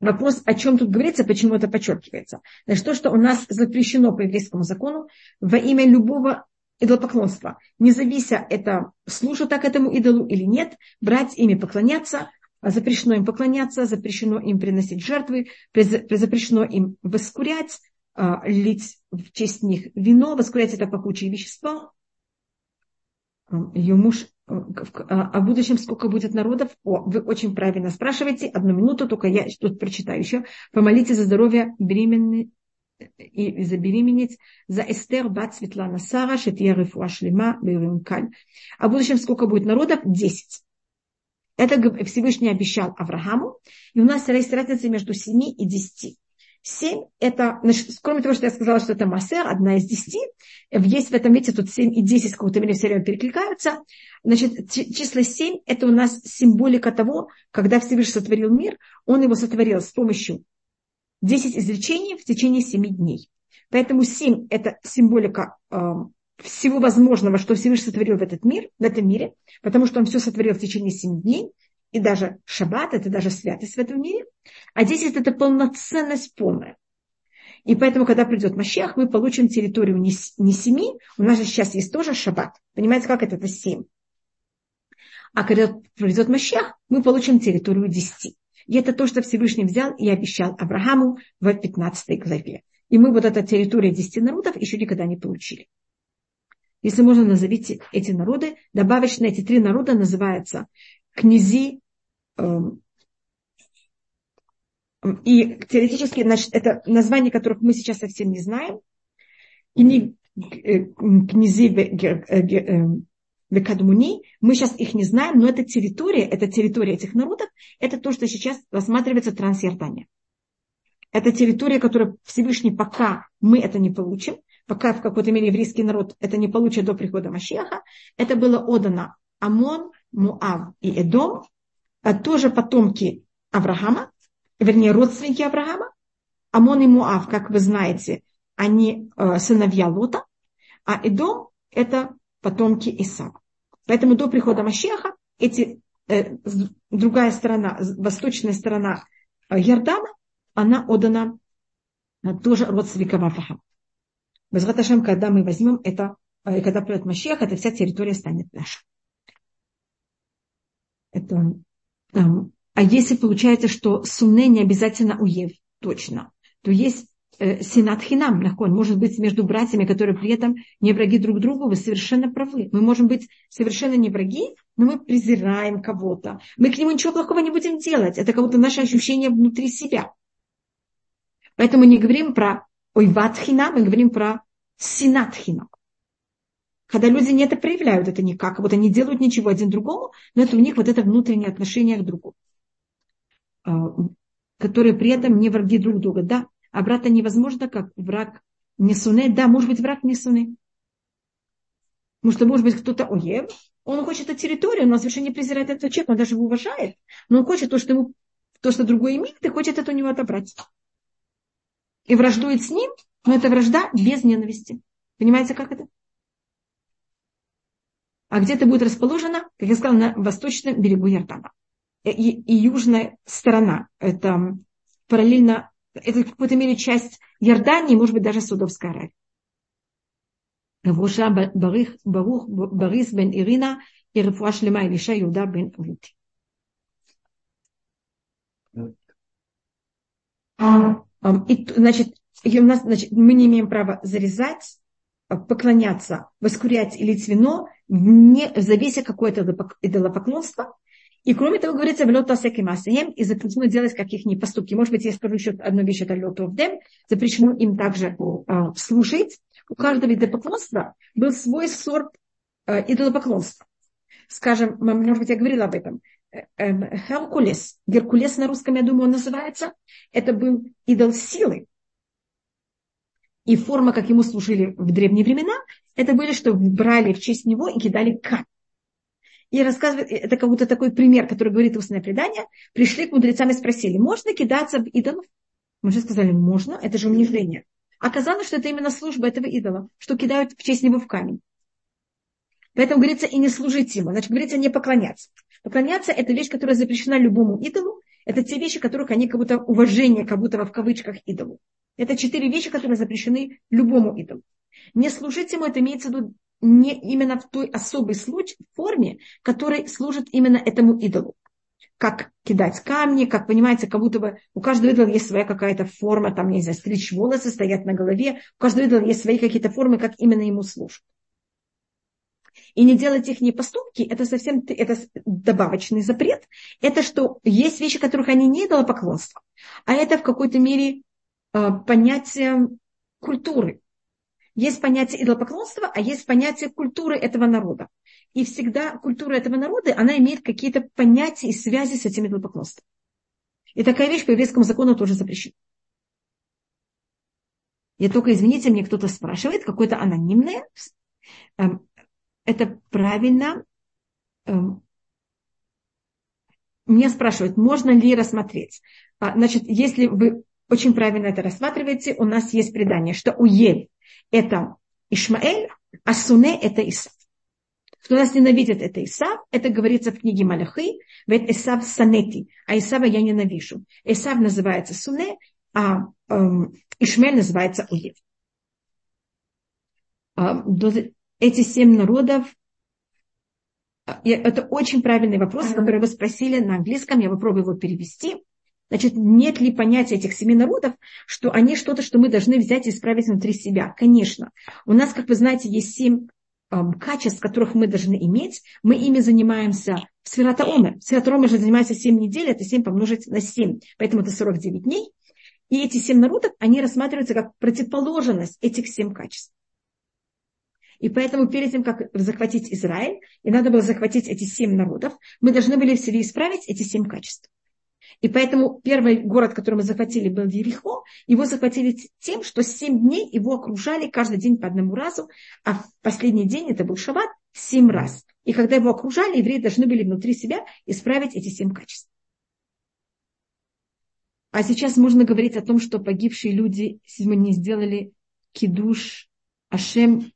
Вопрос, о чем тут говорится, почему это подчеркивается. Значит, то, что у нас запрещено по еврейскому закону во имя любого идолопоклонства, не завися это, служат так этому идолу или нет, брать ими поклоняться, запрещено им поклоняться, запрещено им приносить жертвы, запрещено им воскурять, а, лить в честь них вино, воскурять это пахучее вещество. Ее муж о будущем сколько будет народов? О, вы очень правильно спрашиваете. Одну минуту, только я тут прочитаю еще. Помолитесь за здоровье беременной и забеременеть за Эстер Бат Светлана Сара, Шетья Рифуа Шлема, Бейрюмкаль. О будущем сколько будет народов? Десять. Это Всевышний обещал Аврааму. И у нас есть разница между семи и десяти. Семь – это, значит, кроме того, что я сказала, что это массер, одна из десяти, есть в этом, видите, тут семь и десять в каком-то мере все время перекликаются. Значит, число семь – это у нас символика того, когда Всевышний сотворил мир, он его сотворил с помощью десять изречений в течение семи дней. Поэтому семь – это символика э, всего возможного, что Всевышний сотворил в этот мир, в этом мире, потому что он все сотворил в течение семи дней – и даже шаббат, это даже святость в этом мире, а 10 это полноценность полная. И поэтому, когда придет Мащех, мы получим территорию не, не семи, у нас же сейчас есть тоже шаббат. Понимаете, как это? Это семь. А когда придет Мащех, мы получим территорию десяти. И это то, что Всевышний взял и обещал Аврааму в 15 главе. И мы вот эта территория десяти народов еще никогда не получили. Если можно, назовите эти народы. Добавочно эти три народа называются князи Эм, и теоретически, значит, это названия, которых мы сейчас совсем не знаем. И не э, князи Векадмуни, мы сейчас их не знаем, но это территория, это территория этих народов, это то, что сейчас рассматривается Трансиордания. Это территория, которую Всевышний пока мы это не получим, пока в какой-то мере еврейский народ это не получит до прихода Машеха, это было отдано Амон, Муав и Эдом, а тоже потомки Авраама, вернее, родственники Авраама. Амон и Муав, как вы знаете, они э, сыновья Лота, а Эдом – это потомки Исава. Поэтому до прихода Машеха эти, э, другая сторона, восточная сторона э, Ярдана, она отдана э, тоже родственникам Авраама. Безраташем, когда мы возьмем это, э, когда придет Машех, эта вся территория станет наша. Это, э, а если получается, что Суне не обязательно уев, точно, то есть э, синат легко, может быть между братьями, которые при этом не враги друг другу, вы совершенно правы. Мы можем быть совершенно не враги, но мы презираем кого-то. Мы к нему ничего плохого не будем делать. Это как будто наше ощущение внутри себя. Поэтому не говорим про ойват хинам, мы говорим про синат хинам. Когда люди не это проявляют, это никак, вот они делают ничего один другому, но это у них вот это внутреннее отношение к другу, а, которые при этом не враги друг друга. Да, брата невозможно, как враг не суне. Да, может быть, враг не суне. Потому что, может быть, кто-то оев, он хочет эту территорию, но совершенно не презирает этого человека, он даже его уважает. Но он хочет то, что, ему, то, что другой имеет, и хочет это у него отобрать. И враждует с ним, но это вражда без ненависти. Понимаете, как это? А где это будет расположено, как я сказала, на восточном берегу Ярдана. И, и южная сторона, это параллельно это в какой-то мере часть Иордании, может быть, даже Судовская Аравия. Вуша Барих, Барух, Борис бен Ирина и Рефуа Шлема Илиша Иуда бен Рути. И, значит, и у нас, значит, мы не имеем права зарезать, поклоняться, воскурять или вино, не, в завесе какое-то идолопоклонство, и кроме того, говорится, в лёта масаем, и запрещено делать каких-нибудь поступки. Может быть, я скажу еще одну вещь, это лёту в дем, запрещено им также э, слушать. У каждого идолопоклонства был свой сорт э, идолопоклонства. Скажем, может быть, я говорила об этом. Херкулес, Геркулес на русском, я думаю, он называется, это был идол силы. И форма, как ему служили в древние времена, это были, что брали в честь него и кидали камень и рассказывает, это как будто такой пример, который говорит устное предание, пришли к мудрецам и спросили, можно кидаться в идолов? Мы же сказали, можно, это же унижение. Оказалось, что это именно служба этого идола, что кидают в честь него в камень. Поэтому говорится и не служить ему, значит, говорится не поклоняться. Поклоняться – это вещь, которая запрещена любому идолу. Это те вещи, которых они как будто уважение, как будто в кавычках идолу. Это четыре вещи, которые запрещены любому идолу. Не служить ему, это имеется в виду не именно в той особой случае, форме, которой служит именно этому идолу. Как кидать камни, как, понимаете, как будто бы у каждого идола есть своя какая-то форма, там, не знаю, стричь волосы, стоят на голове, у каждого идола есть свои какие-то формы, как именно ему служат. И не делать их поступки, это совсем это добавочный запрет. Это что есть вещи, которых они не идолопоклонство, а это в какой-то мере э, понятие культуры, есть понятие идолопоклонства, а есть понятие культуры этого народа. И всегда культура этого народа, она имеет какие-то понятия и связи с этим идолопоклонством. И такая вещь по еврейскому закону тоже запрещена. Я только, извините, мне кто-то спрашивает, какое-то анонимное. Эм, это правильно. Эм, меня спрашивают, можно ли рассмотреть. А, значит, если вы очень правильно это рассматриваете, у нас есть предание, что у Ель это Ишмаэль, а Суне это Исав. Кто нас ненавидит, это Исав. Это говорится в книге Малахи. Ведь Исав санети, а Исава я ненавижу. Исав называется Суне, а эм, Ишмель называется Уев. Э, эти семь народов это очень правильный вопрос, который вы спросили на английском, я попробую его перевести. Значит, нет ли понятия этих семи народов, что они что-то, что мы должны взять и исправить внутри себя? Конечно. У нас, как вы знаете, есть семь эм, качеств, которых мы должны иметь. Мы ими занимаемся в Сферата Омер. Сферата Омер же занимается 7 недель, это 7 помножить на 7. Поэтому это 49 дней. И эти семь народов, они рассматриваются как противоположность этих семь качеств. И поэтому перед тем, как захватить Израиль, и надо было захватить эти семь народов, мы должны были в себе исправить эти семь качеств. И поэтому первый город, который мы захватили, был Ерихо. Его захватили тем, что семь дней его окружали каждый день по одному разу, а в последний день, это был шаббат, семь раз. И когда его окружали, евреи должны были внутри себя исправить эти семь качеств. А сейчас можно говорить о том, что погибшие люди сегодня не сделали кидуш Ашем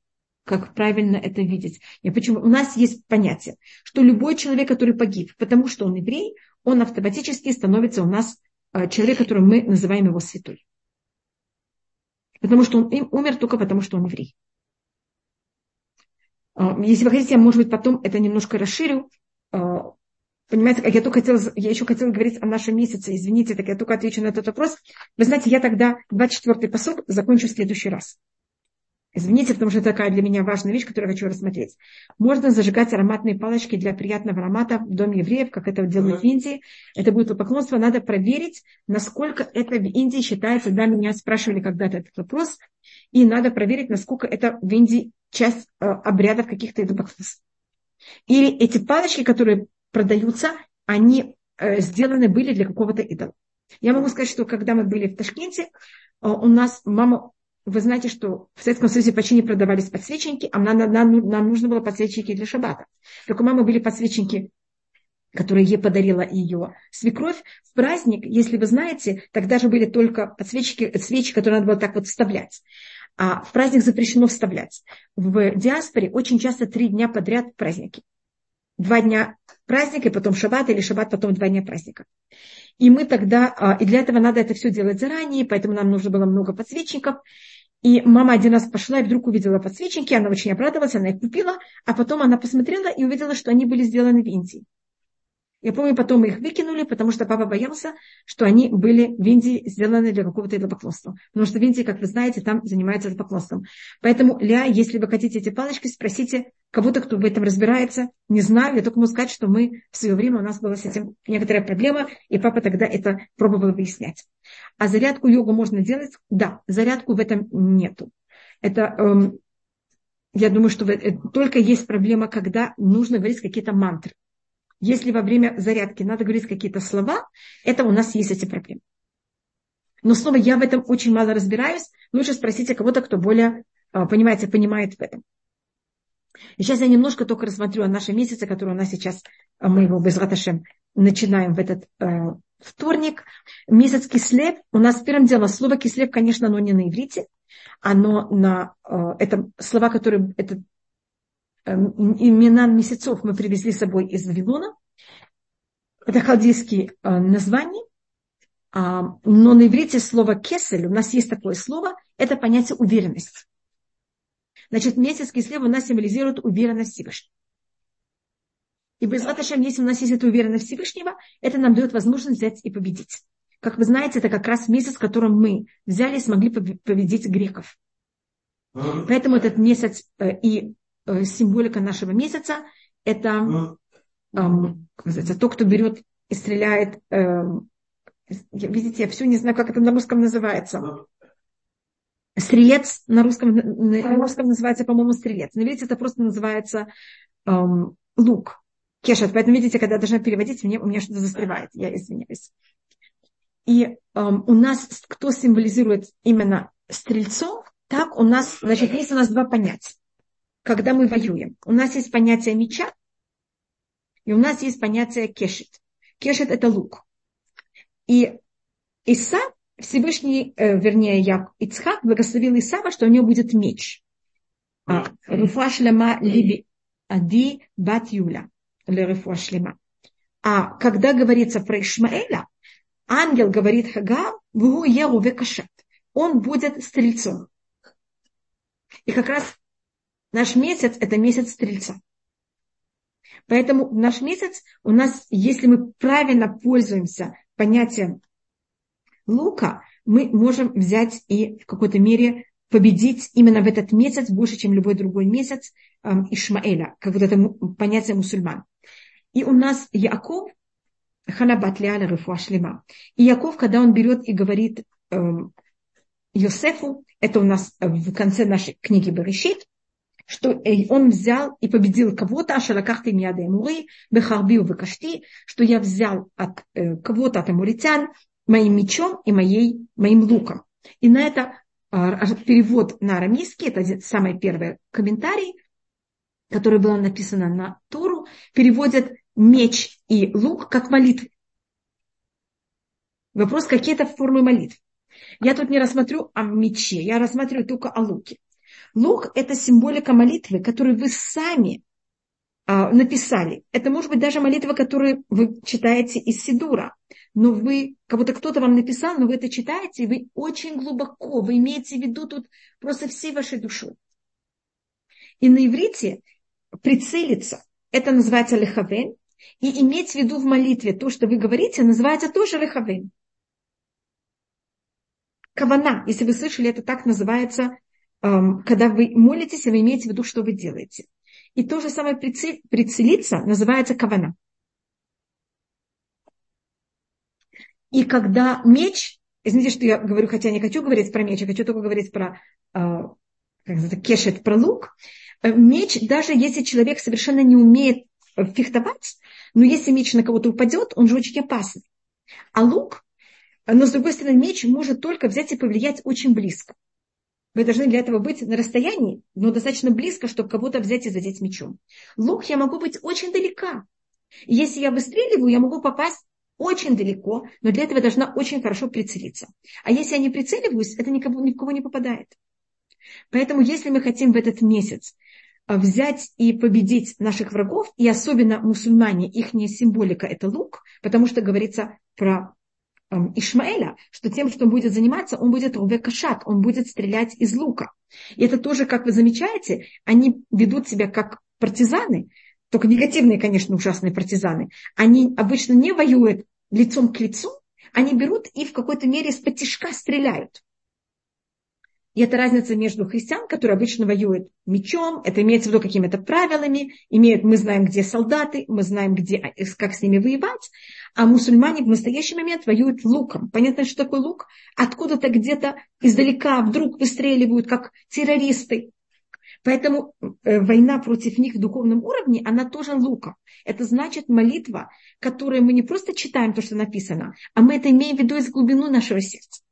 как правильно это видеть. И почему? У нас есть понятие, что любой человек, который погиб, потому что он еврей, он автоматически становится у нас э, человек, который мы называем его святой. Потому что он умер только потому, что он еврей. Э, если вы хотите, я, может быть, потом это немножко расширю. Э, понимаете, я только хотела, я еще хотела говорить о нашем месяце, извините, так я только отвечу на этот вопрос. Вы знаете, я тогда 24-й посок закончу в следующий раз. Извините, потому что это такая для меня важная вещь, которую я хочу рассмотреть. Можно зажигать ароматные палочки для приятного аромата в доме евреев, как это делают в Индии. Это будет поклонство. Надо проверить, насколько это в Индии считается. Да, меня спрашивали когда-то этот вопрос. И надо проверить, насколько это в Индии часть э, обрядов каких-то идолопоклонств. Или эти палочки, которые продаются, они э, сделаны были для какого-то идола. Я могу сказать, что когда мы были в Ташкенте, э, у нас мама вы знаете, что в Советском Союзе почти не продавались подсвечники, а нам, нам, нам нужно было подсвечники для шабата. Только у мамы были подсвечники, которые ей подарила ее свекровь. В праздник, если вы знаете, тогда же были только подсвечники, свечи, которые надо было так вот вставлять. А в праздник запрещено вставлять. В диаспоре очень часто три дня подряд праздники. Два дня праздника, и потом шаббат, или шаббат, потом два дня праздника. И мы тогда, а, и для этого надо это все делать заранее, поэтому нам нужно было много подсвечников. И мама один раз пошла и вдруг увидела подсвечники, она очень обрадовалась, она их купила, а потом она посмотрела и увидела, что они были сделаны в Индии. Я помню, потом мы их выкинули, потому что папа боялся, что они были в Индии сделаны для какого-то идолопоклонства. Потому что в Индии, как вы знаете, там занимаются идолопоклонством. Поэтому, Ля, если вы хотите эти палочки, спросите кого-то, кто в этом разбирается. Не знаю, я только могу сказать, что мы в свое время, у нас была с этим некоторая проблема, и папа тогда это пробовал выяснять. А зарядку йогу можно делать? Да, зарядку в этом нету. Это, эм, я думаю, что это, только есть проблема, когда нужно говорить какие-то мантры. Если во время зарядки надо говорить какие-то слова, это у нас есть эти проблемы. Но снова я в этом очень мало разбираюсь. Лучше спросите кого-то, кто более, а, понимаете, понимает в этом. И сейчас я немножко только рассмотрю о нашем месяце, который у нас сейчас, а, мы его без раташем начинаем в этот э, вторник. Месяц кислев. У нас первым делом слово кислев, конечно, оно не на иврите. Оно на... Э, это слова, которые... Это имена месяцев мы привезли с собой из Вавилона. Это халдейские э, названия. Но на иврите слово кесель, у нас есть такое слово, это понятие уверенность. Значит, месяц кислев у нас символизирует уверенность Всевышнего. И без Раташем, если у нас есть эта уверенность Всевышнего, это нам дает возможность взять и победить. Как вы знаете, это как раз месяц, в котором мы взяли и смогли победить греков. Поэтому этот месяц э, и символика нашего месяца – это эм, то, кто берет и стреляет. Эм, видите, я все не знаю, как это на русском называется. Стрелец на русском, на русском называется, по-моему, стрелец. Но видите, это просто называется эм, лук. Кешет. Поэтому, видите, когда я должна переводить, мне, у меня что-то застревает. Я извиняюсь. И эм, у нас, кто символизирует именно стрельцов, так у нас, значит, есть у нас два понятия когда мы воюем. У нас есть понятие меча, и у нас есть понятие кешет. Кешет – это лук. И Иса, Всевышний, э, вернее, Як, Ицхак благословил Исава, что у него будет меч. А, Руфашлема либи ади бат юля. Лерифуашлема. А когда говорится про Ишмаэля, ангел говорит Хагар, вгу еру векашет. Он будет стрельцом. И как раз Наш месяц – это месяц Стрельца. Поэтому наш месяц у нас, если мы правильно пользуемся понятием лука, мы можем взять и в какой-то мере победить именно в этот месяц больше, чем любой другой месяц э, Ишмаэля, как вот это понятие мусульман. И у нас Яков, Ханабат Лиаля Шлема. И Яков, когда он берет и говорит э, Йосефу, это у нас в конце нашей книги Берешит, что э, он взял и победил кого-то, ашалакахты миады муры, бехарбиу векашти, что я взял от э, кого-то, от амуритян, моим мечом и моей, моим луком. И на это а, перевод на арамейский, это самый первый комментарий, который был написан на Тору, переводят меч и лук как молитву. Вопрос, какие это формы молитв. Я тут не рассмотрю о мече, я рассматриваю только о луке. Лук – это символика молитвы, которую вы сами а, написали. Это может быть даже молитва, которую вы читаете из Сидура. Но вы, как будто кто-то вам написал, но вы это читаете, и вы очень глубоко, вы имеете в виду тут просто всей вашей душой. И на иврите прицелиться, это называется лехавен, и иметь в виду в молитве то, что вы говорите, называется тоже лехавен. Кавана, если вы слышали, это так называется, когда вы молитесь, и вы имеете в виду, что вы делаете. И то же самое прицелиться называется кавана. И когда меч, извините, что я говорю, хотя не хочу говорить про меч, я хочу только говорить про э, как это, кешет, про лук, э, меч, даже если человек совершенно не умеет фехтовать, но если меч на кого-то упадет, он же очень опасный. А лук, но с другой стороны, меч может только взять и повлиять очень близко. Вы должны для этого быть на расстоянии, но достаточно близко, чтобы кого-то взять и задеть мечом. Лук я могу быть очень далека. И если я выстреливаю, я могу попасть очень далеко, но для этого я должна очень хорошо прицелиться. А если я не прицеливаюсь, это никого, ни в кого не попадает. Поэтому если мы хотим в этот месяц а, взять и победить наших врагов, и особенно мусульмане, их символика – это лук, потому что говорится про Ишмаэля, что тем, что он будет заниматься, он будет кашат, он будет стрелять из лука. И это тоже, как вы замечаете, они ведут себя как партизаны, только негативные, конечно, ужасные партизаны. Они обычно не воюют лицом к лицу, они берут и в какой-то мере потишка стреляют. И это разница между христиан, которые обычно воюют мечом, это имеется в виду какими-то правилами, имеют, мы знаем, где солдаты, мы знаем, где, как с ними воевать, а мусульмане в настоящий момент воюют луком. Понятно, что такое лук? Откуда-то где-то издалека вдруг выстреливают, как террористы. Поэтому э, война против них в духовном уровне, она тоже луком. Это значит молитва, которую мы не просто читаем то, что написано, а мы это имеем в виду из глубины нашего сердца.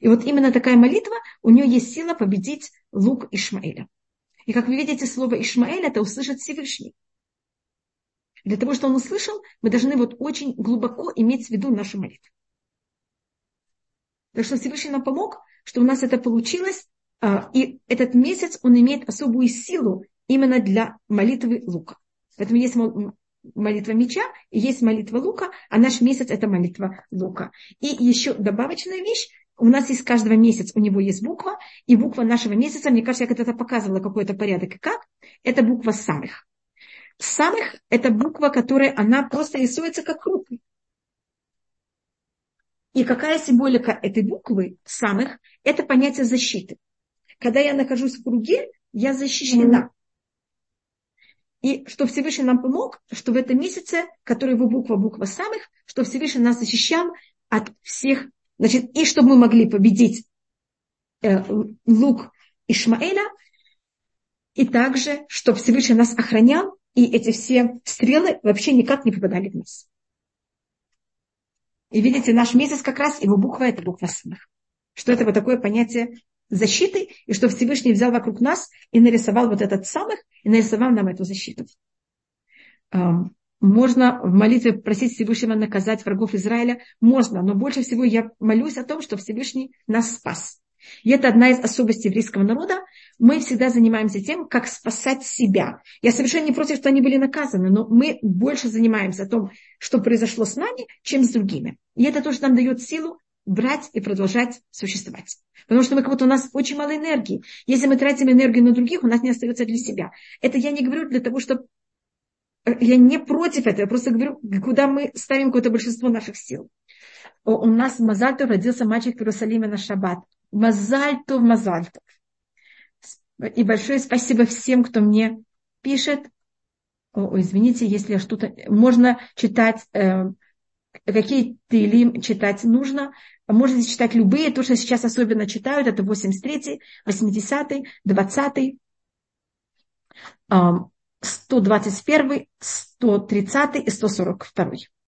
И вот именно такая молитва, у нее есть сила победить лук Ишмаэля. И как вы видите, слово Ишмаэль это услышит Всевышний. Для того, чтобы он услышал, мы должны вот очень глубоко иметь в виду нашу молитву. Так что Всевышний нам помог, что у нас это получилось, а, и этот месяц он имеет особую силу именно для молитвы лука. Поэтому есть молитва меча, есть молитва лука, а наш месяц это молитва лука. И еще добавочная вещь, у нас есть каждого месяца, у него есть буква, и буква нашего месяца, мне кажется, я когда-то показывала какой-то порядок и как, это буква самых. Самых – это буква, которая, она просто рисуется как круг. И какая символика этой буквы, самых, это понятие защиты. Когда я нахожусь в круге, я защищена. И что Всевышний нам помог, что в этом месяце, который его буква, буква самых, что Всевышний нас защищал от всех Значит, и чтобы мы могли победить э, лук Ишмаэля, и также, чтобы Всевышний нас охранял, и эти все стрелы вообще никак не попадали в нас. И видите, наш месяц как раз, его буква – это буква самых. Что это вот такое понятие защиты, и что Всевышний взял вокруг нас и нарисовал вот этот самых, и нарисовал нам эту защиту можно в молитве просить Всевышнего наказать врагов Израиля? Можно, но больше всего я молюсь о том, что Всевышний нас спас. И это одна из особостей еврейского народа. Мы всегда занимаемся тем, как спасать себя. Я совершенно не против, что они были наказаны, но мы больше занимаемся о том, что произошло с нами, чем с другими. И это тоже нам дает силу брать и продолжать существовать. Потому что мы как будто у нас очень мало энергии. Если мы тратим энергию на других, у нас не остается для себя. Это я не говорю для того, чтобы я не против этого, я просто говорю, куда мы ставим какое-то большинство наших сил. У нас в Мазальтов родился мальчик в Иерусалиме на шаббат. Мазальтов, Мазальтов. И большое спасибо всем, кто мне пишет. О, извините, если что-то... Можно читать, э, какие тылим читать нужно. Можете читать любые. То, что сейчас особенно читают, это 83, 80, 20. 121, 130 и 142.